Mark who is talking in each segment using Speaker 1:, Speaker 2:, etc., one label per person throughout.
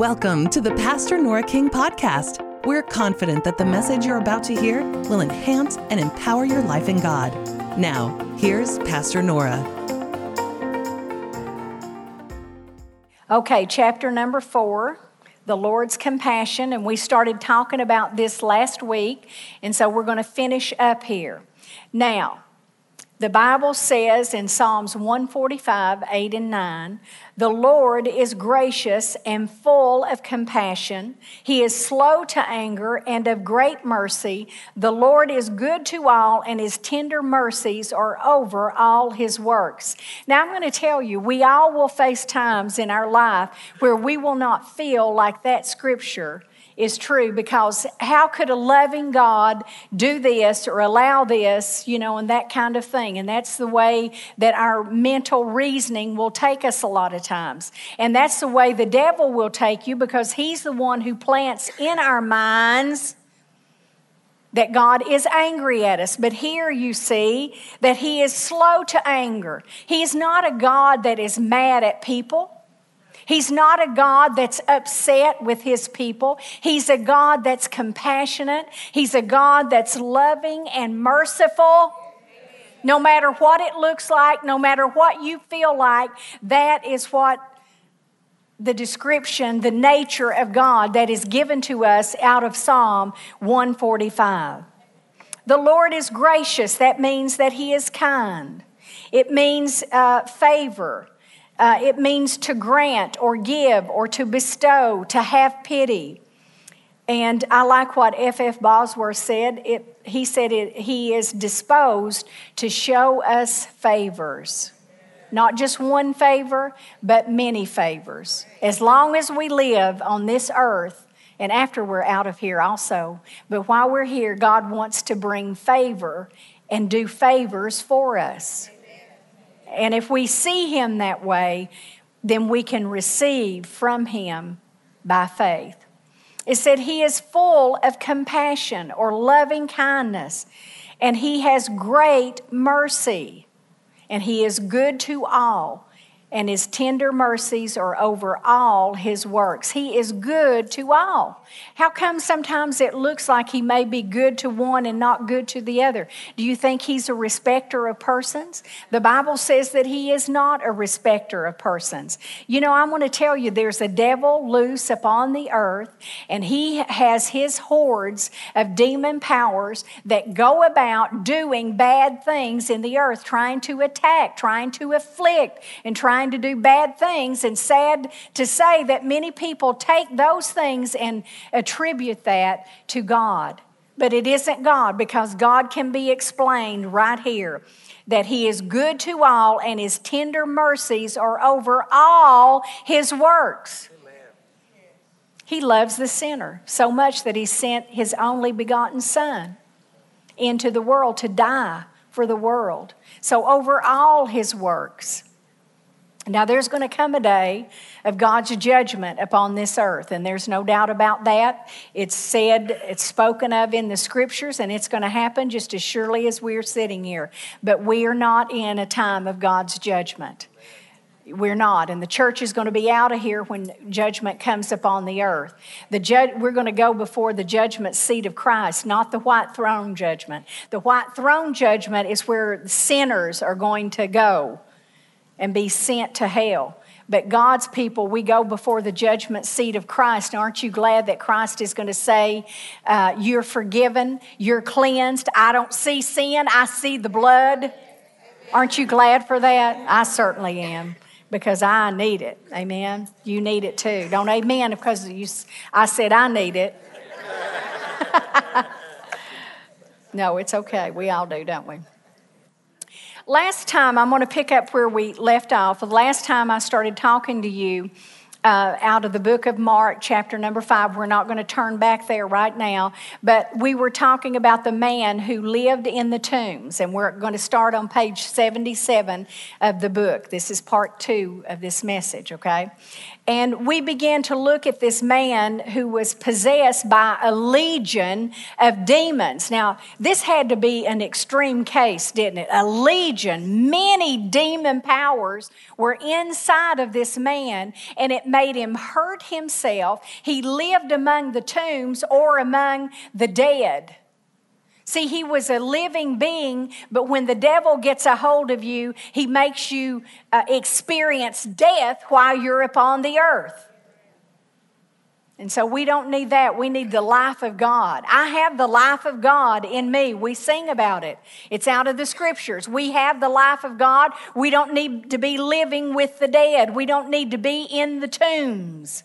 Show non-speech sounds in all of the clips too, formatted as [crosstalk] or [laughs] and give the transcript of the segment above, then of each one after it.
Speaker 1: Welcome to the Pastor Nora King podcast. We're confident that the message you're about to hear will enhance and empower your life in God. Now, here's Pastor Nora.
Speaker 2: Okay, chapter number four, the Lord's compassion, and we started talking about this last week, and so we're going to finish up here. Now, the Bible says in Psalms 145, 8 and 9, the Lord is gracious and full of compassion. He is slow to anger and of great mercy. The Lord is good to all, and his tender mercies are over all his works. Now, I'm going to tell you, we all will face times in our life where we will not feel like that scripture is true because how could a loving God do this or allow this, you know, and that kind of thing? And that's the way that our mental reasoning will take us a lot of times. And that's the way the devil will take you because he's the one who plants in our minds that God is angry at us. But here you see that He is slow to anger. He is not a God that is mad at people. He's not a God that's upset with his people. He's a God that's compassionate. He's a God that's loving and merciful. No matter what it looks like, no matter what you feel like, that is what the description, the nature of God that is given to us out of Psalm 145. The Lord is gracious. That means that He is kind. It means uh, favor. Uh, it means to grant or give or to bestow, to have pity. And I like what F.F. F. Bosworth said. It, he said it, he is disposed to show us favors. Not just one favor, but many favors. As long as we live on this earth, and after we're out of here also. But while we're here, God wants to bring favor and do favors for us. And if we see Him that way, then we can receive from Him by faith. It said He is full of compassion or loving kindness, and He has great mercy, and He is good to all and his tender mercies are over all his works. He is good to all. How come sometimes it looks like he may be good to one and not good to the other? Do you think he's a respecter of persons? The Bible says that he is not a respecter of persons. You know, I want to tell you there's a devil loose upon the earth, and he has his hordes of demon powers that go about doing bad things in the earth, trying to attack, trying to afflict, and trying to do bad things, and sad to say that many people take those things and attribute that to God. But it isn't God because God can be explained right here that He is good to all and His tender mercies are over all His works. He loves the sinner so much that He sent His only begotten Son into the world to die for the world. So, over all His works, now, there's going to come a day of God's judgment upon this earth, and there's no doubt about that. It's said, it's spoken of in the scriptures, and it's going to happen just as surely as we're sitting here. But we are not in a time of God's judgment. We're not, and the church is going to be out of here when judgment comes upon the earth. The judge, we're going to go before the judgment seat of Christ, not the white throne judgment. The white throne judgment is where sinners are going to go and be sent to hell. But God's people, we go before the judgment seat of Christ. Aren't you glad that Christ is going to say, uh, You're forgiven, you're cleansed? I don't see sin, I see the blood. Aren't you glad for that? I certainly am because I need it. Amen. You need it too. Don't amen because you, I said I need it. [laughs] no, it's okay. We all do, don't we? Last time, I'm going to pick up where we left off. The last time I started talking to you uh, out of the book of Mark, chapter number five. We're not going to turn back there right now, but we were talking about the man who lived in the tombs, and we're going to start on page 77 of the book. This is part two of this message, okay? And we began to look at this man who was possessed by a legion of demons. Now, this had to be an extreme case, didn't it? A legion, many demon powers were inside of this man, and it made him hurt himself. He lived among the tombs or among the dead. See, he was a living being, but when the devil gets a hold of you, he makes you uh, experience death while you're upon the earth. And so we don't need that. We need the life of God. I have the life of God in me. We sing about it. It's out of the scriptures. We have the life of God. We don't need to be living with the dead. We don't need to be in the tombs,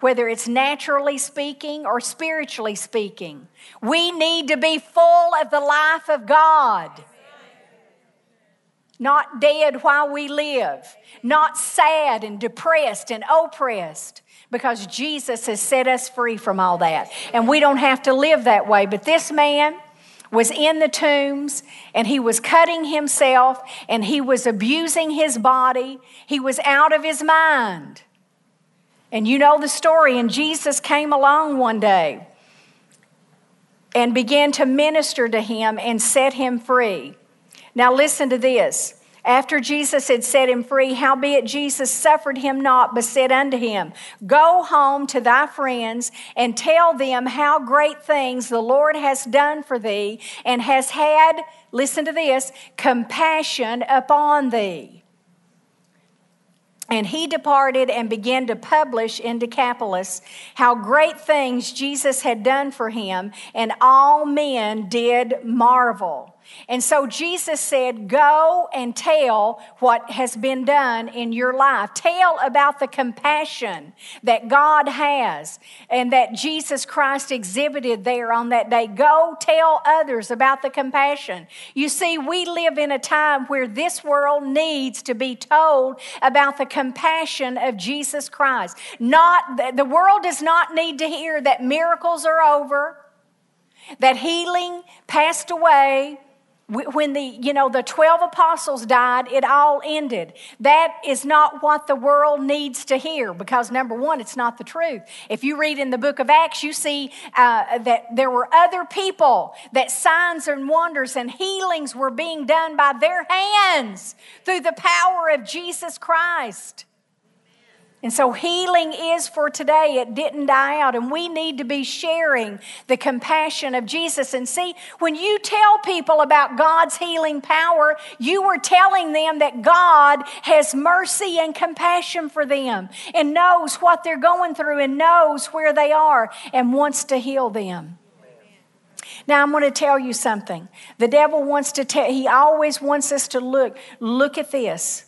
Speaker 2: whether it's naturally speaking or spiritually speaking. We need to be full of the life of God not dead while we live, not sad and depressed and oppressed, because Jesus has set us free from all that. And we don't have to live that way. But this man was in the tombs and he was cutting himself and he was abusing his body. He was out of his mind. And you know the story. And Jesus came along one day and began to minister to him and set him free. Now, listen to this. After Jesus had set him free, howbeit Jesus suffered him not, but said unto him, Go home to thy friends and tell them how great things the Lord has done for thee and has had, listen to this, compassion upon thee. And he departed and began to publish in Decapolis how great things Jesus had done for him, and all men did marvel. And so Jesus said, Go and tell what has been done in your life. Tell about the compassion that God has and that Jesus Christ exhibited there on that day. Go tell others about the compassion. You see, we live in a time where this world needs to be told about the compassion of Jesus Christ. Not the world does not need to hear that miracles are over, that healing passed away when the you know the 12 apostles died it all ended. That is not what the world needs to hear because number one it's not the truth. If you read in the book of acts you see uh, that there were other people that signs and wonders and healings were being done by their hands through the power of jesus christ and so healing is for today. It didn't die out. And we need to be sharing the compassion of Jesus. And see, when you tell people about God's healing power, you are telling them that God has mercy and compassion for them and knows what they're going through and knows where they are and wants to heal them. Now I'm going to tell you something. The devil wants to tell, he always wants us to look, look at this.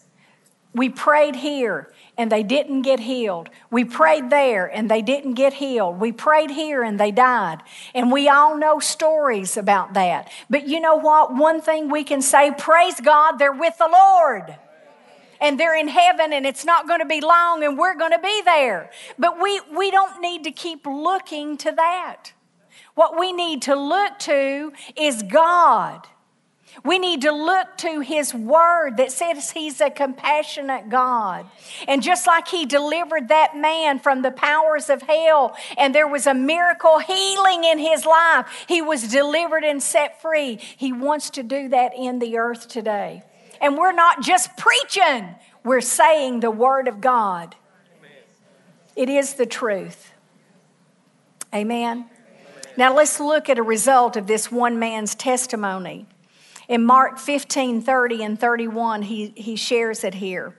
Speaker 2: We prayed here and they didn't get healed. We prayed there and they didn't get healed. We prayed here and they died. And we all know stories about that. But you know what? One thing we can say praise God, they're with the Lord. And they're in heaven and it's not going to be long and we're going to be there. But we, we don't need to keep looking to that. What we need to look to is God. We need to look to His Word that says He's a compassionate God. And just like He delivered that man from the powers of hell, and there was a miracle healing in his life, he was delivered and set free. He wants to do that in the earth today. And we're not just preaching, we're saying the Word of God. It is the truth. Amen. Now let's look at a result of this one man's testimony. In Mark 15 30 and 31, he, he shares it here.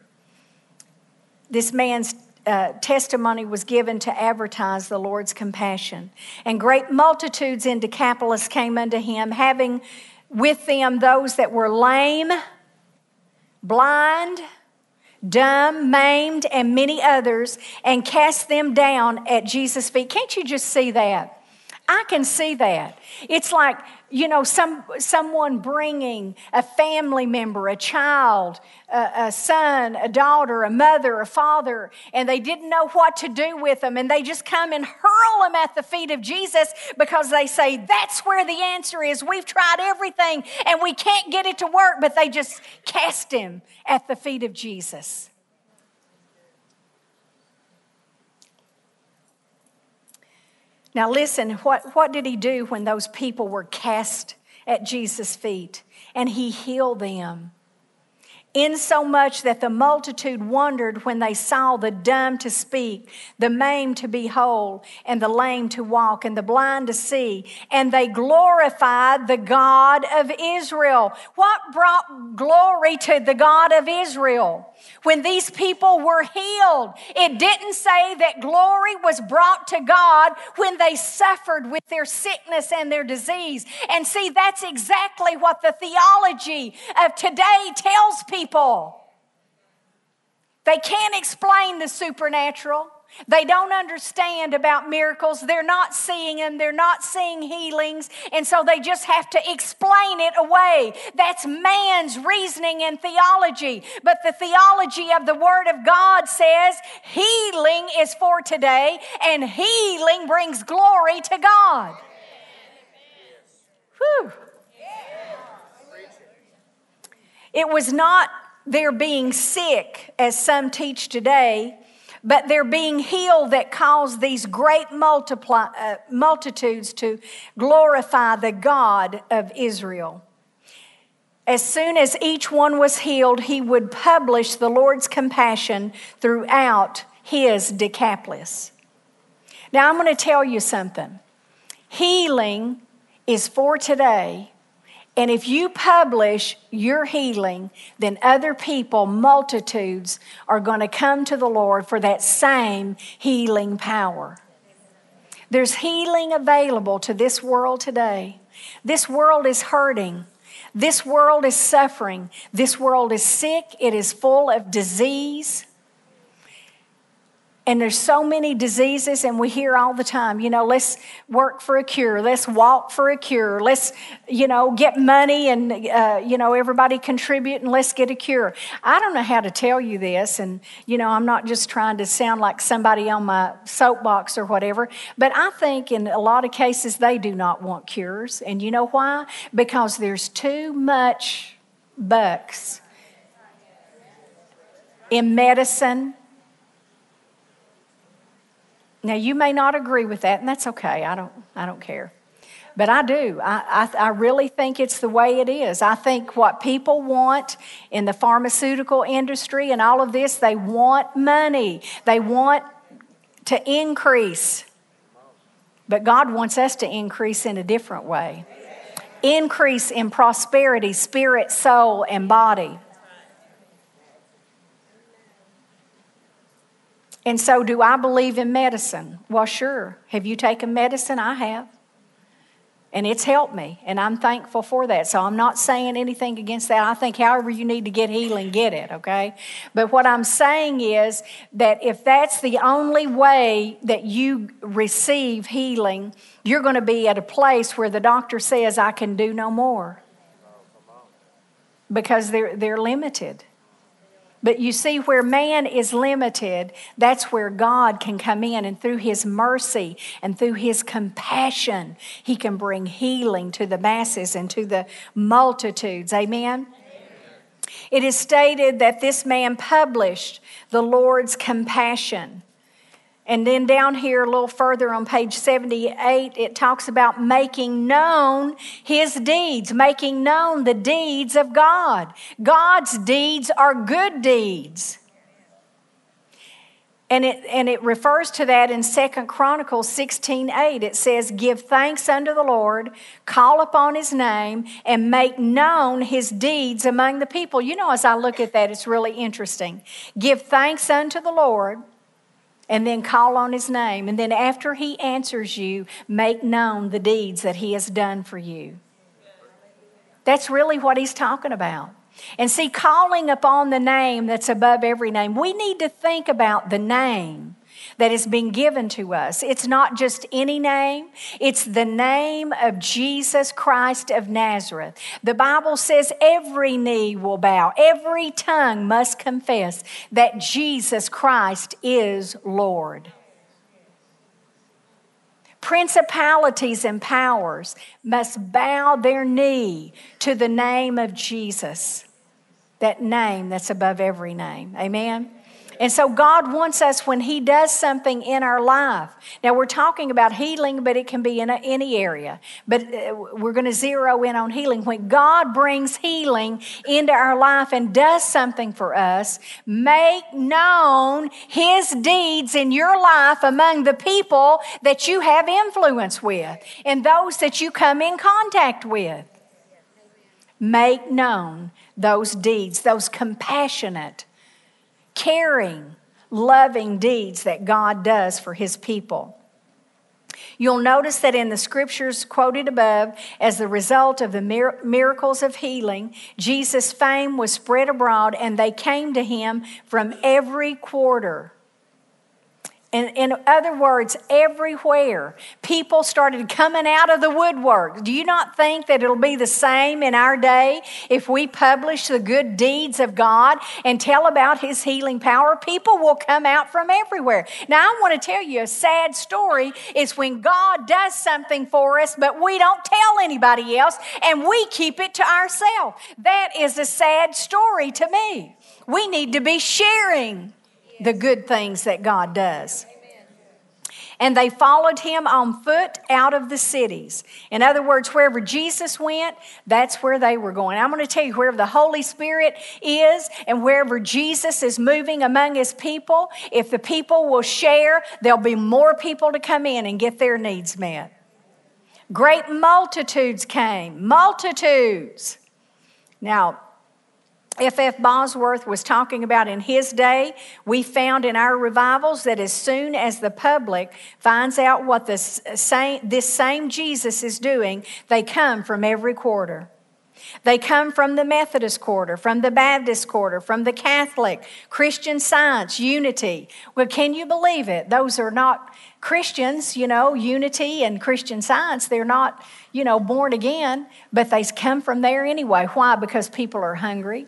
Speaker 2: This man's uh, testimony was given to advertise the Lord's compassion. And great multitudes in Decapolis came unto him, having with them those that were lame, blind, dumb, maimed, and many others, and cast them down at Jesus' feet. Can't you just see that? I can see that. It's like, you know, some, someone bringing a family member, a child, a, a, son, a daughter, a mother, a father, and they didn't know what to do with them. And they just come and hurl them at the feet of Jesus because they say, that's where the answer is. We've tried everything and we can't get it to work, but they just cast him at the feet of Jesus. Now, listen, what, what did he do when those people were cast at Jesus' feet? And he healed them. insomuch that the multitude wondered when they saw the dumb to speak, the maimed to be whole, and the lame to walk, and the blind to see, and they glorified the God of Israel. What brought glory to the God of Israel? When these people were healed, it didn't say that glory was brought to God when they suffered with their sickness and their disease. And see, that's exactly what the theology of today tells people. They can't explain the supernatural. They don't understand about miracles. They're not seeing them. They're not seeing healings. And so they just have to explain it away. That's man's reasoning and theology. But the theology of the Word of God says healing is for today and healing brings glory to God. Whew. It was not their being sick, as some teach today but they're being healed that caused these great uh, multitudes to glorify the God of Israel. As soon as each one was healed, he would publish the Lord's compassion throughout his Decapolis. Now, I'm going to tell you something. Healing is for today and if you publish your healing, then other people, multitudes, are going to come to the Lord for that same healing power. There's healing available to this world today. This world is hurting. This world is suffering. This world is sick. It is full of disease. And there's so many diseases, and we hear all the time, you know, let's work for a cure, let's walk for a cure, let's, you know, get money and, uh, you know, everybody contribute and let's get a cure. I don't know how to tell you this, and, you know, I'm not just trying to sound like somebody on my soapbox or whatever, but I think in a lot of cases they do not want cures. And you know why? Because there's too much bucks in medicine now, you may not agree with that, and that's okay. I don't, I don't care. But I do. I, I, I, really think it's the way it is. I think what people want in the pharmaceutical industry and all of this, they want money, they want to increase. But God wants us to increase in a different way increase in prosperity, spirit, soul, and body. And so, do I believe in medicine? Well, sure. Have you taken medicine? I have. And it's helped me, and I'm thankful for that. So, I'm not saying anything against that. I think, however, you need to get healing, get it, okay? But what I'm saying is that if that's the only way that you receive healing, you're going to be at a place where the doctor says, I can do no more. Because they're, they're limited. But you see, where man is limited, that's where God can come in, and through his mercy and through his compassion, he can bring healing to the masses and to the multitudes. Amen? It is stated that this man published the Lord's compassion. And then down here, a little further on page 78, it talks about making known his deeds, making known the deeds of God. God's deeds are good deeds. And it, and it refers to that in Second Chronicles 16 8. It says, Give thanks unto the Lord, call upon his name, and make known his deeds among the people. You know, as I look at that, it's really interesting. Give thanks unto the Lord and then call on his name. And then after he answers you, make known the deeds that he has done for you. That's really what he's talking about. And see, calling upon the name that's above every name, we need to think about the name that has been given to us. It's not just any name, it's the name of Jesus Christ of Nazareth. The Bible says every knee will bow, every tongue must confess that Jesus Christ is Lord. Principalities and powers must bow their knee to the name of Jesus, that name that's above every name. Amen. And so God wants us when He does something in our life. Now we're talking about healing, but it can be in a, any area. But uh, we're going to zero in on healing. When God brings healing into our life and does something for us, make known His deeds in your life among the people that you have influence with and those that you come in contact with. Make known those deeds, those compassionate caring, loving deeds that God does for his people. You'll notice that in the scriptures quoted above, as the result of the miracles of healing, Jesus' fame was spread abroad and they came to him from every quarter in, in other words, everywhere, people started coming out of the woodwork. Do you not think that it'll be the same in our day if we publish the good deeds of God and tell about His healing power? People will come out from everywhere. Now, I want to tell you a sad story is when God does something for us, but we don't tell anybody else and we keep it to ourselves. That is a sad story to me. We need to be sharing the good things that God does. And they followed him on foot out of the cities. In other words, wherever Jesus went, that's where they were going. I'm going to tell you, wherever the Holy Spirit is and wherever Jesus is moving among his people, if the people will share, there'll be more people to come in and get their needs met. Great multitudes came, multitudes. Now, F.F. Bosworth was talking about in his day, we found in our revivals that as soon as the public finds out what the same, this same Jesus is doing, they come from every quarter. They come from the Methodist quarter, from the Baptist quarter, from the Catholic, Christian Science, Unity. Well, can you believe it? Those are not Christians, you know, Unity and Christian Science. They're not, you know, born again, but they come from there anyway. Why? Because people are hungry.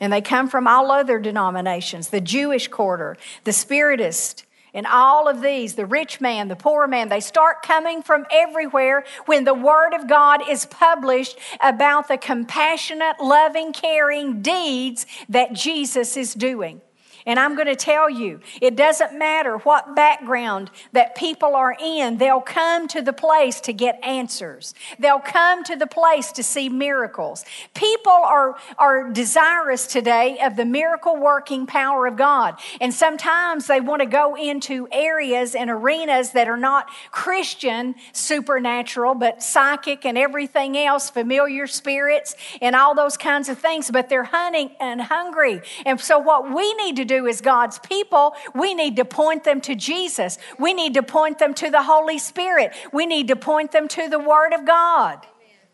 Speaker 2: And they come from all other denominations the Jewish quarter, the Spiritist, and all of these, the rich man, the poor man, they start coming from everywhere when the Word of God is published about the compassionate, loving, caring deeds that Jesus is doing. And I'm going to tell you, it doesn't matter what background that people are in, they'll come to the place to get answers. They'll come to the place to see miracles. People are, are desirous today of the miracle working power of God. And sometimes they want to go into areas and arenas that are not Christian, supernatural, but psychic and everything else, familiar spirits and all those kinds of things. But they're hunting and hungry. And so, what we need to do as God's people, we need to point them to Jesus. We need to point them to the Holy Spirit. We need to point them to the Word of God.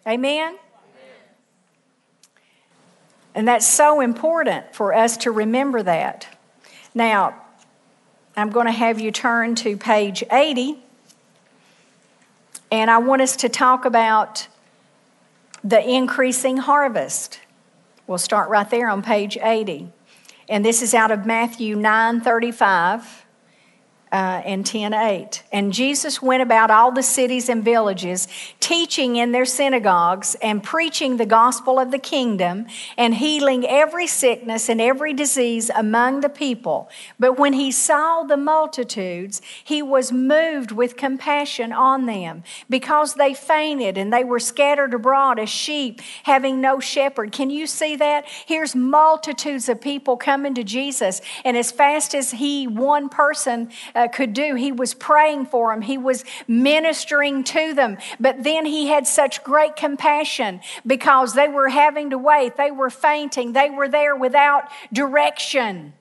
Speaker 2: Amen? Amen? And that's so important for us to remember that. Now, I'm going to have you turn to page 80, and I want us to talk about the increasing harvest. We'll start right there on page 80. And this is out of Matthew 9 35 uh, and 10 8. And Jesus went about all the cities and villages, teaching in their synagogues and preaching the gospel of the kingdom and healing every sickness and every disease among the people. But when he saw the multitudes, he was moved with compassion on them because they fainted and they were scattered abroad as sheep having no shepherd. Can you see that? Here's multitudes of people coming to Jesus, and as fast as he, one person, uh, could do. He was praying for them, he was ministering to them. But then he had such great compassion because they were having to wait, they were fainting, they were there without direction.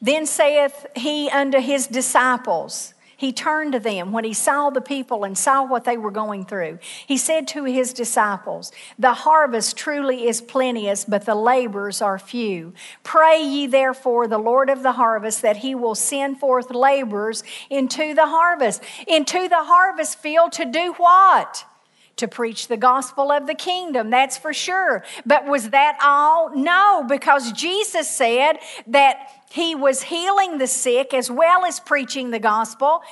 Speaker 2: Then saith he unto his disciples, he turned to them when he saw the people and saw what they were going through. He said to his disciples, The harvest truly is plenteous, but the laborers are few. Pray ye therefore the Lord of the harvest that he will send forth laborers into the harvest. Into the harvest field to do what? to preach the gospel of the kingdom, that's for sure. But was that all? No, because Jesus said that he was healing the sick as well as preaching the gospel.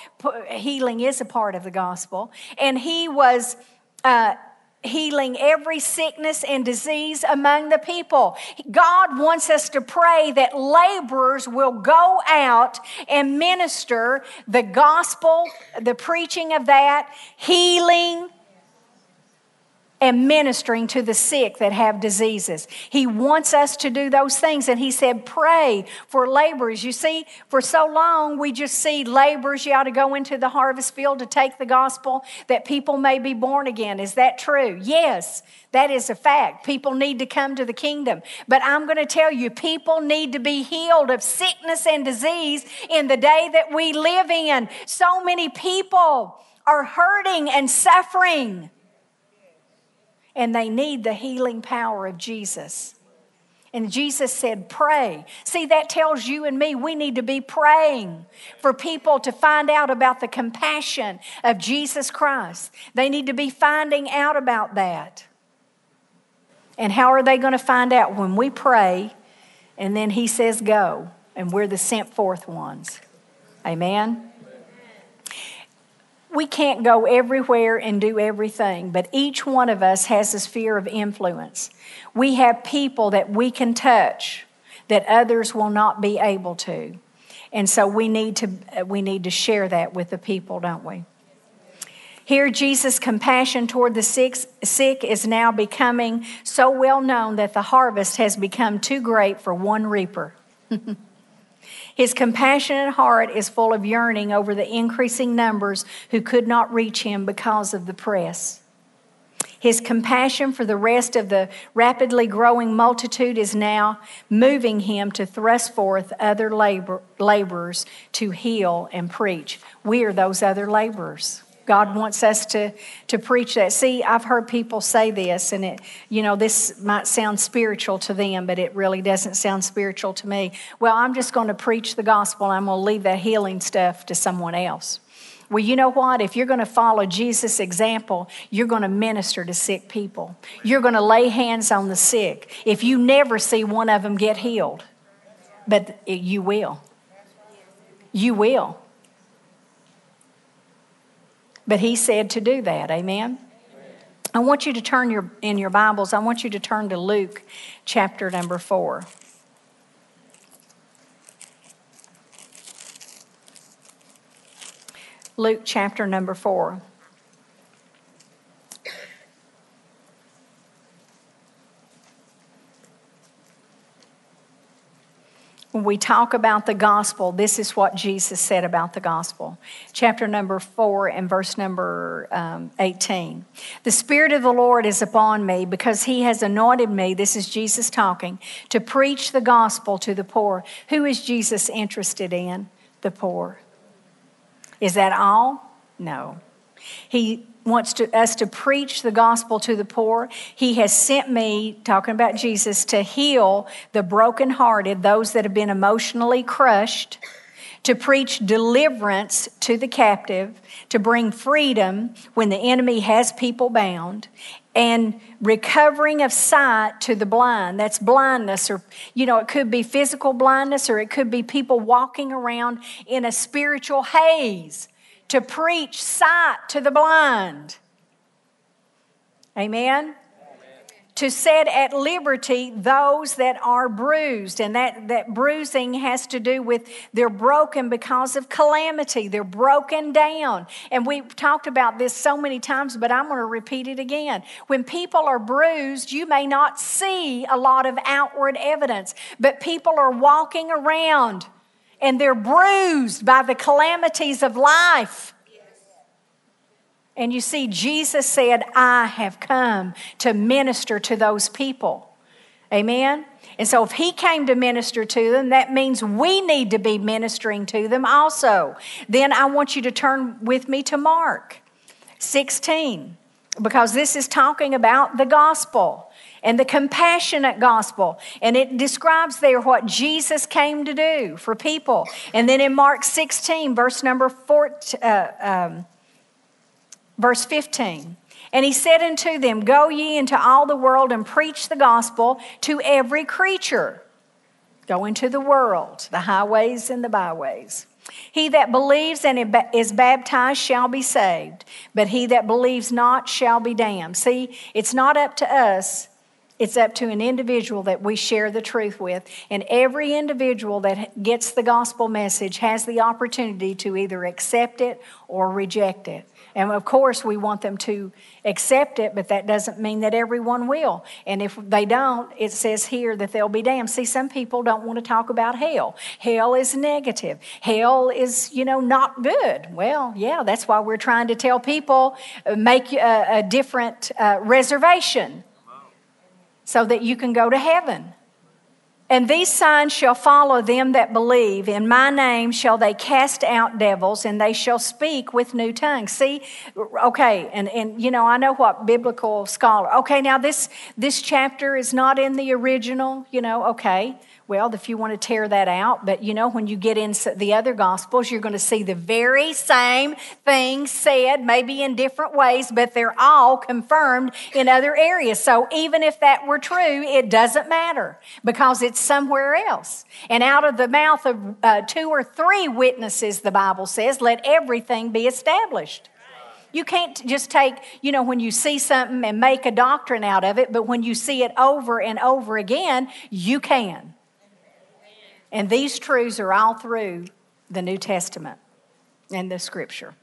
Speaker 2: Healing is a part of the gospel. And he was. Uh, healing every sickness and disease among the people. God wants us to pray that laborers will go out and minister the gospel, the preaching of that, healing, and ministering to the sick that have diseases. He wants us to do those things. And he said, pray for laborers. You see, for so long we just see laborers, you ought to go into the harvest field to take the gospel that people may be born again. Is that true? Yes, that is a fact. People need to come to the kingdom. But I'm going to tell you, people need to be healed of sickness and disease in the day that we live in. So many people are hurting and suffering and they need the healing power of Jesus. And Jesus said, Pray. See, that tells you and me we need to be praying for people to find out about the compassion of Jesus Christ. They need to be finding out about that. And how are they going to find out? When we pray, and then He says, Go, and we're the sent forth ones. Amen we can't go everywhere and do everything, but each one of us has a sphere of influence. We have people that we can touch that others will not be able to. And so we need to uh, we need to share that with the people, don't we? Here, Jesus' compassion toward the sick, sick is now becoming so well known that the harvest has become too great for one reaper. [laughs] His compassionate heart is full of yearning over the increasing numbers who could not reach him because of the press. His compassion for the rest of the rapidly growing multitude is now moving him to thrust forth other labor, laborers to heal and preach. We are those other laborers. God wants us to, to preach that. See, I've heard people say this, and it, you know, this might sound spiritual to them, but it really doesn't sound spiritual to me. Well, I'm just going to preach the gospel, I'm going to leave that healing stuff to someone else. Well, you know what? If you're going to follow Jesus' example, you're going to minister to sick people. You're going to lay hands on the sick. If you never see one of them get healed, but you will. You will. But he said to do that. Amen. I want you to turn your in your Bibles. I want you to turn to Luke chapter number 4. Luke chapter number 4. When we talk about the gospel, this is what Jesus said about the gospel. Chapter number four and verse number um, 18. The Spirit of the Lord is upon me because he has anointed me, this is Jesus talking, to preach the gospel to the poor. Who is Jesus interested in? The poor. Is that all? No. He wants to, us to preach the gospel to the poor. He has sent me, talking about Jesus, to heal the brokenhearted, those that have been emotionally crushed, to preach deliverance to the captive, to bring freedom when the enemy has people bound, and recovering of sight to the blind. That's blindness, or, you know, it could be physical blindness, or it could be people walking around in a spiritual haze to preach sight to the blind. Amen? To set at liberty those that are bruised. And that, that bruising has to do with they're broken because of calamity. They're broken down. And we've talked about this so many times, but I'm going to repeat it again. When people are bruised, you may not see a lot of outward evidence, but people are walking around and they're bruised by the calamities of life. And you see, Jesus said, I have come to minister to those people. Amen? And so, if He came to minister to them, that means we need to be ministering to them also. Then I want you to turn with me to Mark 16, because this is talking about the gospel and the compassionate gospel. And it describes there what Jesus came to do for people. And then in Mark 16, verse number 14, uh, um, verse 15. And he said unto them, Go ye into all the world and preach the gospel to every creature. Go into the world, the highways and the byways. He that believes and is baptized shall be saved, but he that believes not shall be damned. See, it's not up to us, it's up to an individual that we share the truth with. And every individual that gets the gospel message has the opportunity to either accept it or reject it. And of course, we want them to accept it, but that doesn't mean that everyone will. And if they don't, it says here that they'll be damned. See, some people don't want to talk about hell. Hell is negative. Hell is, you know, not good. Well, yeah, that's why we're trying to tell people uh, make a, a different uh, reservation so that you can go to heaven. And these signs shall follow them that believe. In my name shall they cast out devils, and they shall speak with new tongues. See, okay, and, and you know, I know what biblical scholar. Okay, now this this chapter is not in the original, you know, okay. Well, if you want to tear that out, but you know, when you get into the other gospels, you're going to see the very same things said, maybe in different ways, but they're all confirmed in other areas. So even if that were true, it doesn't matter because it's somewhere else. And out of the mouth of uh, two or three witnesses, the Bible says, let everything be established. You can't just take, you know, when you see something and make a doctrine out of it, but when you see it over and over again, you can. And these truths are all through the New Testament and the scripture.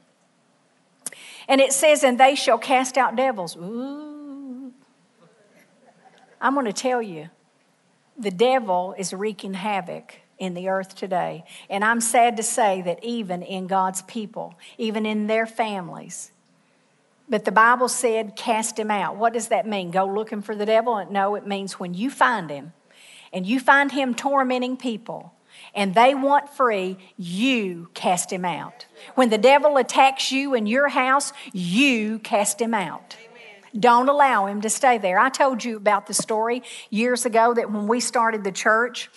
Speaker 2: And it says, and they shall cast out devils. Ooh. I'm going to tell you, the devil is wreaking havoc in the earth today. And I'm sad to say that even in God's people, even in their families, but the Bible said, cast him out. What does that mean? Go looking for the devil? No, it means when you find him, and you find him tormenting people and they want free, you cast him out. When the devil attacks you in your house, you cast him out. Don't allow him to stay there. I told you about the story years ago that when we started the church,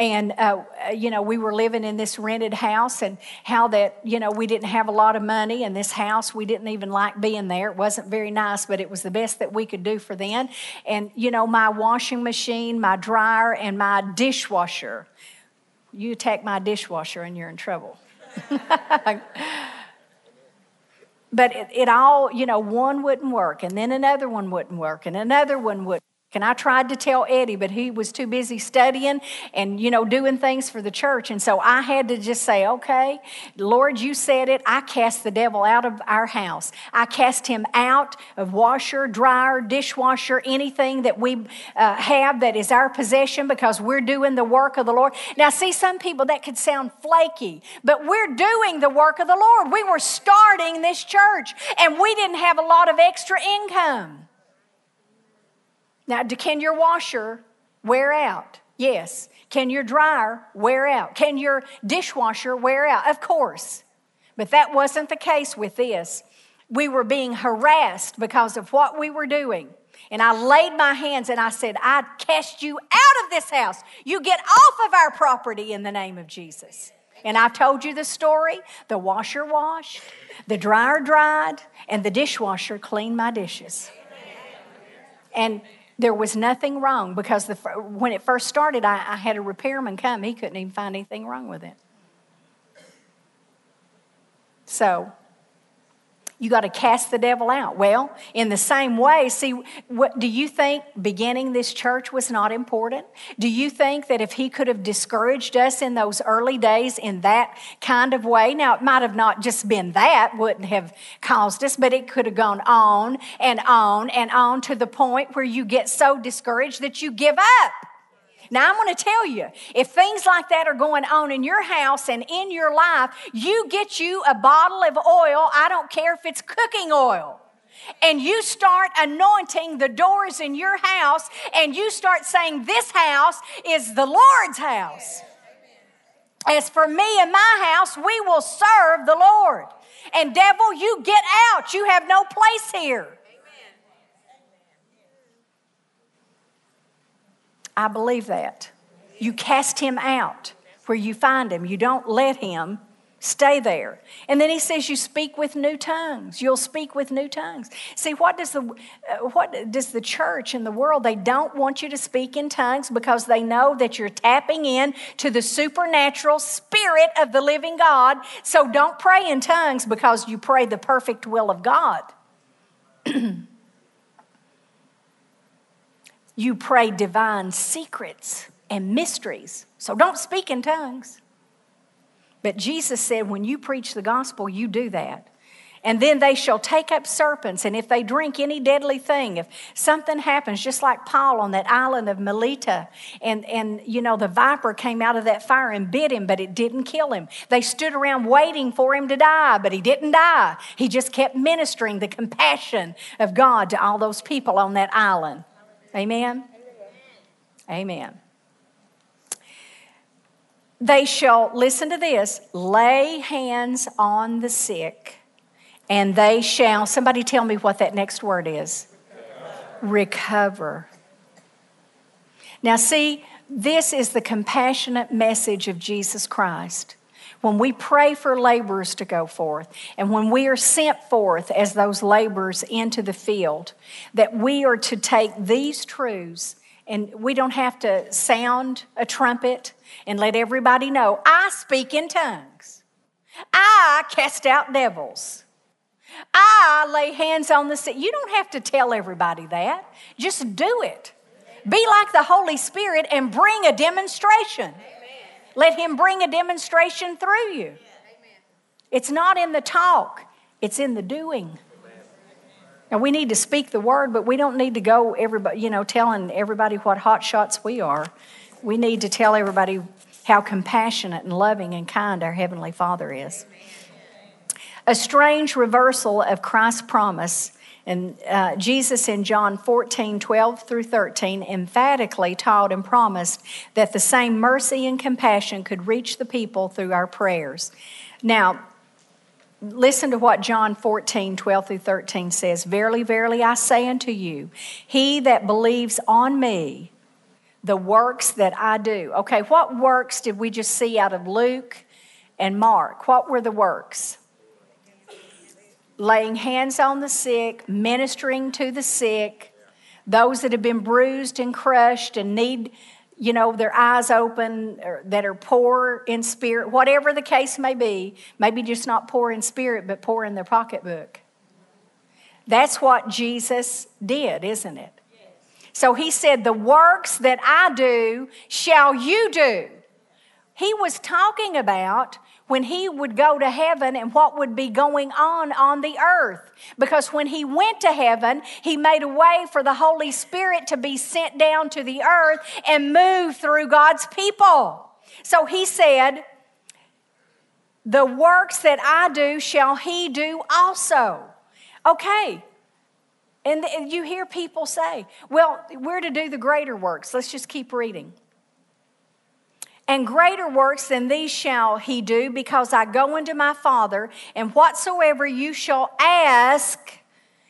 Speaker 2: and uh, you know we were living in this rented house and how that you know we didn't have a lot of money in this house. We didn't even like being there. It wasn't very nice but it was the best that we could do for then and you know my washing machine my dryer and my dishwasher. You attack my dishwasher and you're in trouble. [laughs] But it, it, all you know one wouldn't work and then another one wouldn't work and another one would and I tried to tell Eddie, but he was too busy studying and, you know, doing things for the church. And so I had to just say, okay, Lord, you said it. I cast the devil out of our house. I cast him out of washer, dryer, dishwasher, anything that we uh, have that is our possession because we're doing the work of the Lord. Now, see, some people that could sound flaky, but we're doing the work of the Lord. We were starting this church and we didn't have a lot of extra income. Now, can your washer wear out? Yes. Can your dryer wear out? Can your dishwasher wear out? Of course. But that wasn't the case with this. We were being harassed because of what we were doing. And I laid my hands and I said, I cast you out of this house. You get off of our property in the name of Jesus. And I've told you the story. The washer washed, the dryer dried, and the dishwasher cleaned my dishes. And there was nothing wrong because the, when it first started, I, I had a repairman come. He couldn't even find anything wrong with it. So you got to cast the devil out. Well, in the same way, see, what, do you think beginning this church was not important? Do you think that if he could have discouraged us in those early days in that kind of way, now it might have not just been that, wouldn't have caused us, but it could have gone on and on and on to the point where you get so discouraged that you give up. Now, I'm going to tell you if things like that are going on in your house and in your life, you get you a bottle of oil. I don't care if it's cooking oil. And you start anointing the doors in your house, and you start saying, This house is the Lord's house. As for me and my house, we will serve the Lord. And devil, you get out. You have no place here. I believe that. You cast him out where you find him. You don't let him Stay there. And then he says, You speak with new tongues. You'll speak with new tongues. See, what does the, uh, what does the church in the world, they don't want you to speak in tongues because they know that you're tapping in to the supernatural spirit of the living God. So don't pray in tongues because you pray the perfect will of God. [clears throat] you pray divine secrets and mysteries. So don't speak in tongues. But Jesus said, when you preach the gospel, you do that. And then they shall take up serpents, and if they drink any deadly thing, if something happens, just like Paul on that island of Melita, and, and you know, the viper came out of that fire and bit him, but it didn't kill him. They stood around waiting for him to die, but he didn't die. He just kept ministering the compassion of God to all those people on that island. Amen. Amen. They shall, listen to this, lay hands on the sick, and they shall, somebody tell me what that next word is recover. Now, see, this is the compassionate message of Jesus Christ. When we pray for laborers to go forth, and when we are sent forth as those laborers into the field, that we are to take these truths and we don't have to sound a trumpet and let everybody know I speak in tongues. I cast out devils. I lay hands on the sick. You don't have to tell everybody that. Just do it. Be like the Holy Spirit and bring a demonstration. Let Him bring a demonstration through you. It's not in the talk, it's in the doing. Now we need to speak the word, but we don't need to go everybody, you know, telling everybody what hot shots we are. We need to tell everybody how compassionate and loving and kind our heavenly Father is. A strange reversal of Christ's promise. And uh, Jesus in John 14, 12 through 13 emphatically taught and promised that the same mercy and compassion could reach the people through our prayers. Now, Listen to what John 14, 12 through 13 says. Verily, verily, I say unto you, he that believes on me, the works that I do. Okay, what works did we just see out of Luke and Mark? What were the works? Laying hands on the sick, ministering to the sick, those that have been bruised and crushed and need you know, their eyes open, that are poor in spirit, whatever the case may be, maybe just not poor in spirit, but poor in their pocketbook. That's what Jesus did, isn't it? So he said, The works that I do shall you do. He was talking about when he would go to heaven and what would be going on on the earth. Because when he went to heaven, he made a way for the Holy Spirit to be sent down to the earth and move through God's people. So he said, The works that I do shall he do also. Okay. And you hear people say, Well, we're to do the greater works. Let's just keep reading. And greater works than these shall he do, because I go unto my Father, and whatsoever you shall ask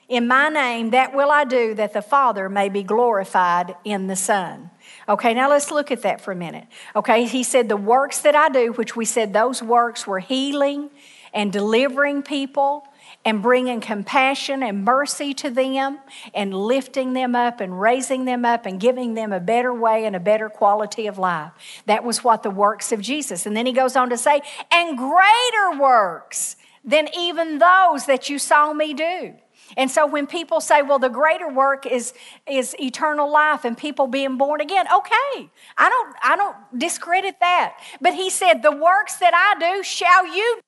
Speaker 2: in my name, that will I do, that the Father may be glorified in the Son. Okay, now let's look at that for a minute. Okay, he said, The works that I do, which we said those works were healing and delivering people and bringing compassion and mercy to them and lifting them up and raising them up and giving them a better way and a better quality of life. That was what the works of Jesus. And then he goes on to say, and greater works than even those that you saw me do. And so when people say, well, the greater work is, is eternal life and people being born again, okay. I don't, I don't discredit that. But he said, the works that I do shall you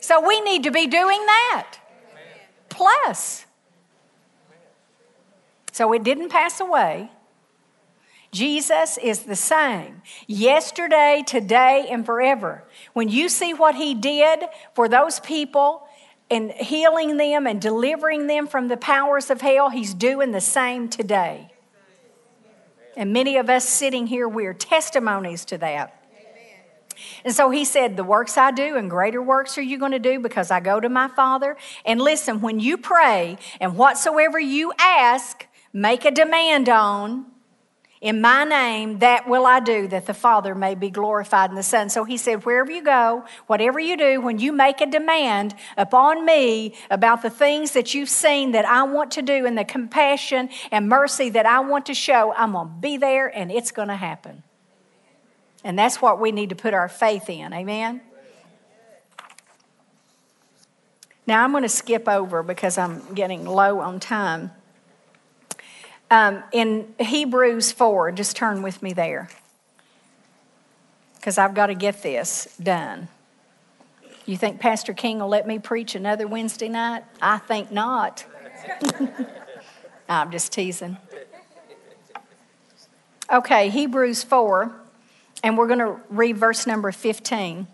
Speaker 2: so we need to be doing that. Plus. So it didn't pass away. Jesus is the same yesterday, today, and forever. When you see what he did for those people and healing them and delivering them from the powers of hell, he's doing the same today. And many of us sitting here, we are testimonies to that. And so he said, The works I do and greater works are you going to do because I go to my Father. And listen, when you pray and whatsoever you ask, make a demand on in my name, that will I do, that the Father may be glorified in the Son. So he said, Wherever you go, whatever you do, when you make a demand upon me about the things that you've seen that I want to do and the compassion and mercy that I want to show, I'm going to be there and it's going to happen. And that's what we need to put our faith in. Amen? Now I'm going to skip over because I'm getting low on time. Um, in Hebrews 4, just turn with me there because I've got to get this done. You think Pastor King will let me preach another Wednesday night? I think not. [laughs] I'm just teasing. Okay, Hebrews 4, and we're going to read verse number 15.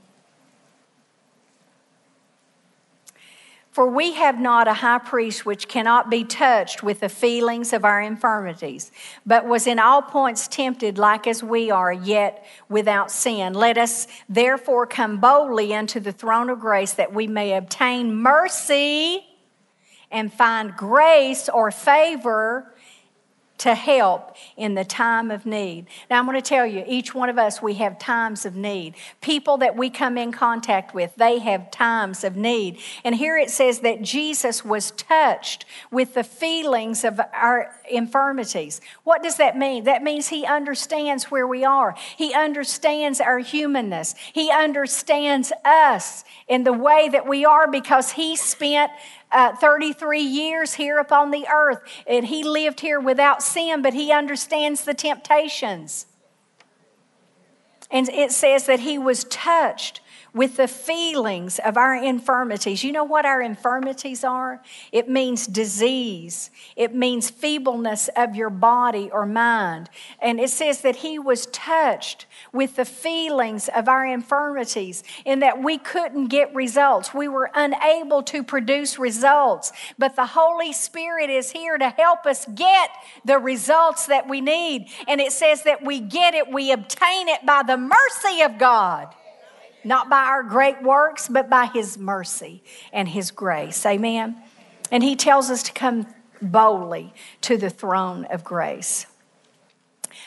Speaker 2: For we have not a high priest which cannot be touched with the feelings of our infirmities, but was in all points tempted like as we are, yet without sin. Let us therefore come boldly unto the throne of grace that we may obtain mercy and find grace or favor to help in the time of need. Now, I'm going to tell you, each one of us, we have times of need. People that we come in contact with, they have times of need. And here it says that Jesus was touched with the feelings of our infirmities. What does that mean? That means he understands where we are, he understands our humanness, he understands us in the way that we are because he spent uh, 33 years here upon the earth. And he lived here without sin, but he understands the temptations. And it says that he was touched with the feelings of our infirmities. You know what our infirmities are? It means disease, it means feebleness of your body or mind. And it says that He was touched with the feelings of our infirmities in that we couldn't get results. We were unable to produce results. But the Holy Spirit is here to help us get the results that we need. And it says that we get it, we obtain it by the mercy of God not by our great works, but by His mercy and His grace. Amen. And He tells us to come boldly to the throne of grace.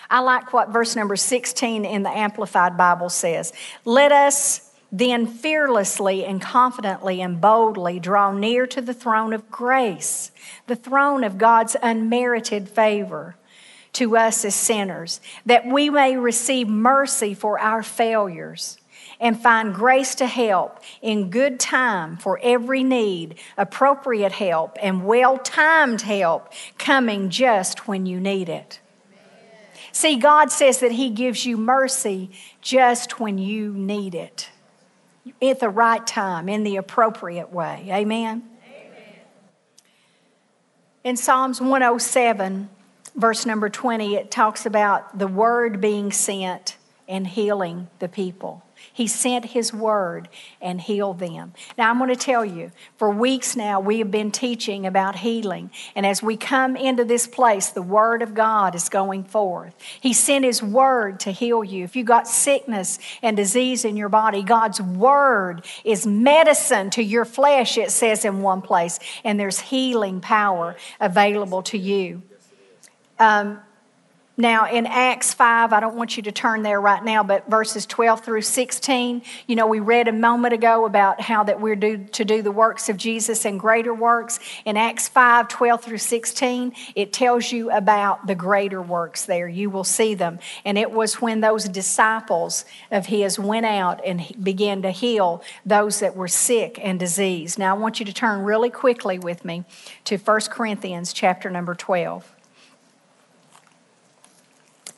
Speaker 2: I like what verse number 16 in the Amplified Bible says. Let us then fearlessly and confidently and boldly draw near to the throne of grace, the throne of God's unmerited favor to us as sinners, that we may receive mercy for our failures and find grace to help in good time for every need, appropriate help, and well timed help coming just when you need it. See, God says that He gives you mercy just when you need it, at the right time, in the appropriate way. Amen? Amen. In Psalms 107, verse number 20, it talks about the word being sent and healing the people. He sent His word and healed them. Now, I'm going to tell you, for weeks now, we have been teaching about healing. And as we come into this place, the word of God is going forth. He sent His word to heal you. If you got sickness and disease in your body, God's word is medicine to your flesh, it says in one place. And there's healing power available to you. Um, now, in Acts 5, I don't want you to turn there right now, but verses 12 through 16, you know, we read a moment ago about how that we're to do the works of Jesus and greater works. In Acts 5, 12 through 16, it tells you about the greater works there. You will see them. And it was when those disciples of his went out and began to heal those that were sick and diseased. Now, I want you to turn really quickly with me to 1 Corinthians chapter number 12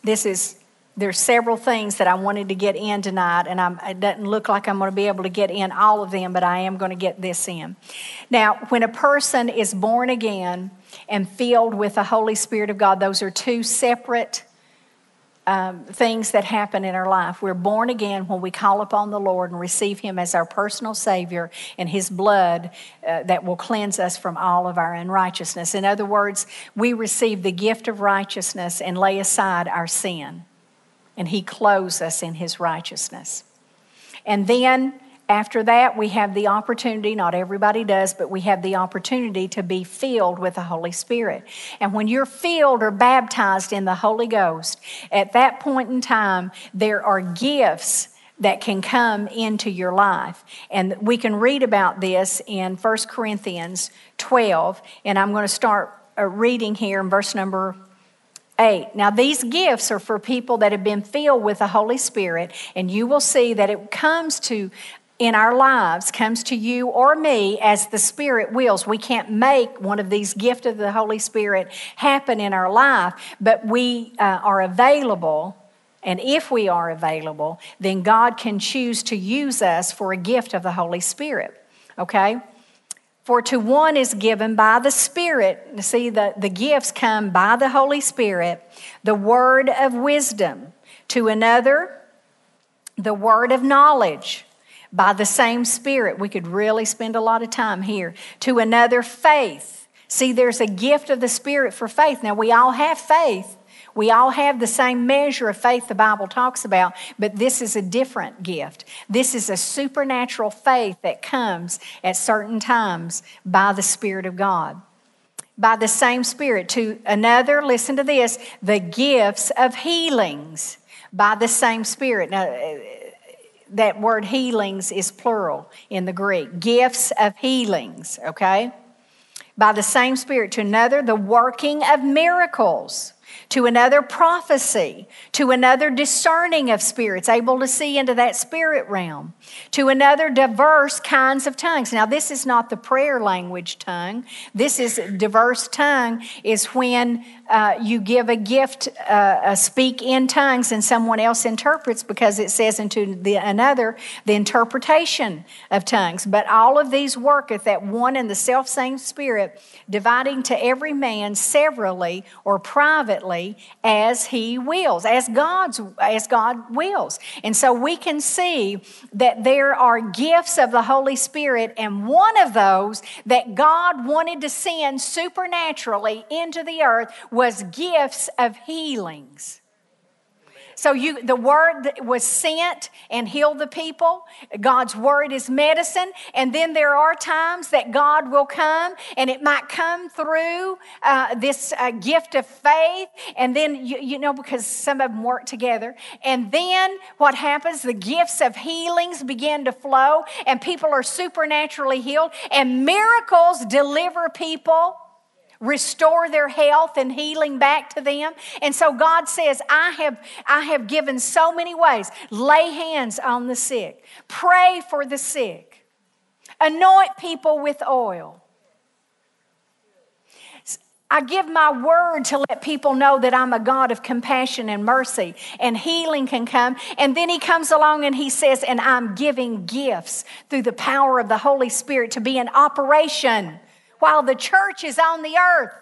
Speaker 2: this is there's several things that I wanted to get in tonight, and I'm, it doesn't look like I'm going to be able to get in all of them, but I am going to get this in. Now, when a person is born again and filled with the Holy Spirit of God, those are two separate um, things that happen in our life. We're born again when we call upon the Lord and receive Him as our personal Savior and His blood uh, that will cleanse us from all of our unrighteousness. In other words, we receive the gift of righteousness and lay aside our sin, and He clothes us in His righteousness. And then after that, we have the opportunity, not everybody does, but we have the opportunity to be filled with the Holy Spirit. And when you're filled or baptized in the Holy Ghost, at that point in time, there are gifts that can come into your life. And we can read about this in 1 Corinthians 12. And I'm going to start uh, reading here in verse number 8. Now, these gifts are for people that have been filled with the Holy Spirit, and you will see that it comes to in our lives comes to you or me as the Spirit wills. We can't make one of these gifts of the Holy Spirit happen in our life, but we uh, are available. And if we are available, then God can choose to use us for a gift of the Holy Spirit. Okay? For to one is given by the Spirit, see, the, the gifts come by the Holy Spirit, the word of wisdom. To another, the word of knowledge by the same Spirit. We could really spend a lot of time here. To another, faith. See, there's a gift of the Spirit for faith. Now, we all have faith. We all have the same measure of faith the Bible talks about, but this is a different gift. This is a supernatural faith that comes at certain times by the Spirit of God. By the same Spirit. To another, listen to this, the gifts of healings by the same Spirit. Now, that word healings is plural in the Greek. Gifts of healings, okay? By the same Spirit. To another, the working of miracles to another prophecy, to another discerning of spirits, able to see into that spirit realm, to another diverse kinds of tongues. Now, this is not the prayer language tongue. This is diverse tongue, is when uh, you give a gift, uh, a speak in tongues, and someone else interprets because it says into the, another the interpretation of tongues. But all of these worketh that one and the self same Spirit, dividing to every man severally or privately as he wills, as God's as God wills. And so we can see that there are gifts of the Holy Spirit, and one of those that God wanted to send supernaturally into the earth was gifts of healings. So you the word was sent and healed the people. God's word is medicine. And then there are times that God will come and it might come through uh, this uh, gift of faith. And then, you, you know, because some of them work together. And then what happens? The gifts of healings begin to flow and people are supernaturally healed and miracles deliver people restore their health and healing back to them. And so God says, I have, I have given so many ways. Lay hands on the sick, pray for the sick, anoint people with oil. I give my word to let people know that I'm a God of compassion and mercy, and healing can come. And then he comes along and he says, And I'm giving gifts through the power of the Holy Spirit to be in operation while the church is on the earth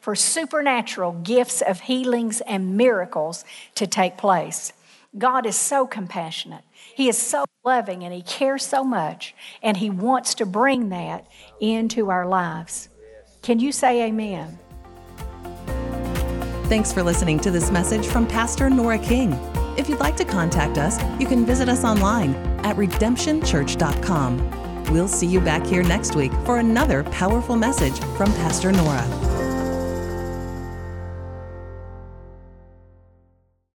Speaker 2: for supernatural gifts of healings and miracles to take place. God is so compassionate. He is so loving and He cares so much, and He wants to bring that into our lives. Can you say amen?
Speaker 1: Thanks for listening to this message from Pastor Nora King. If you'd like to contact us, you can visit us online at redemptionchurch.com. We'll see you back here next week for another powerful message from Pastor Nora.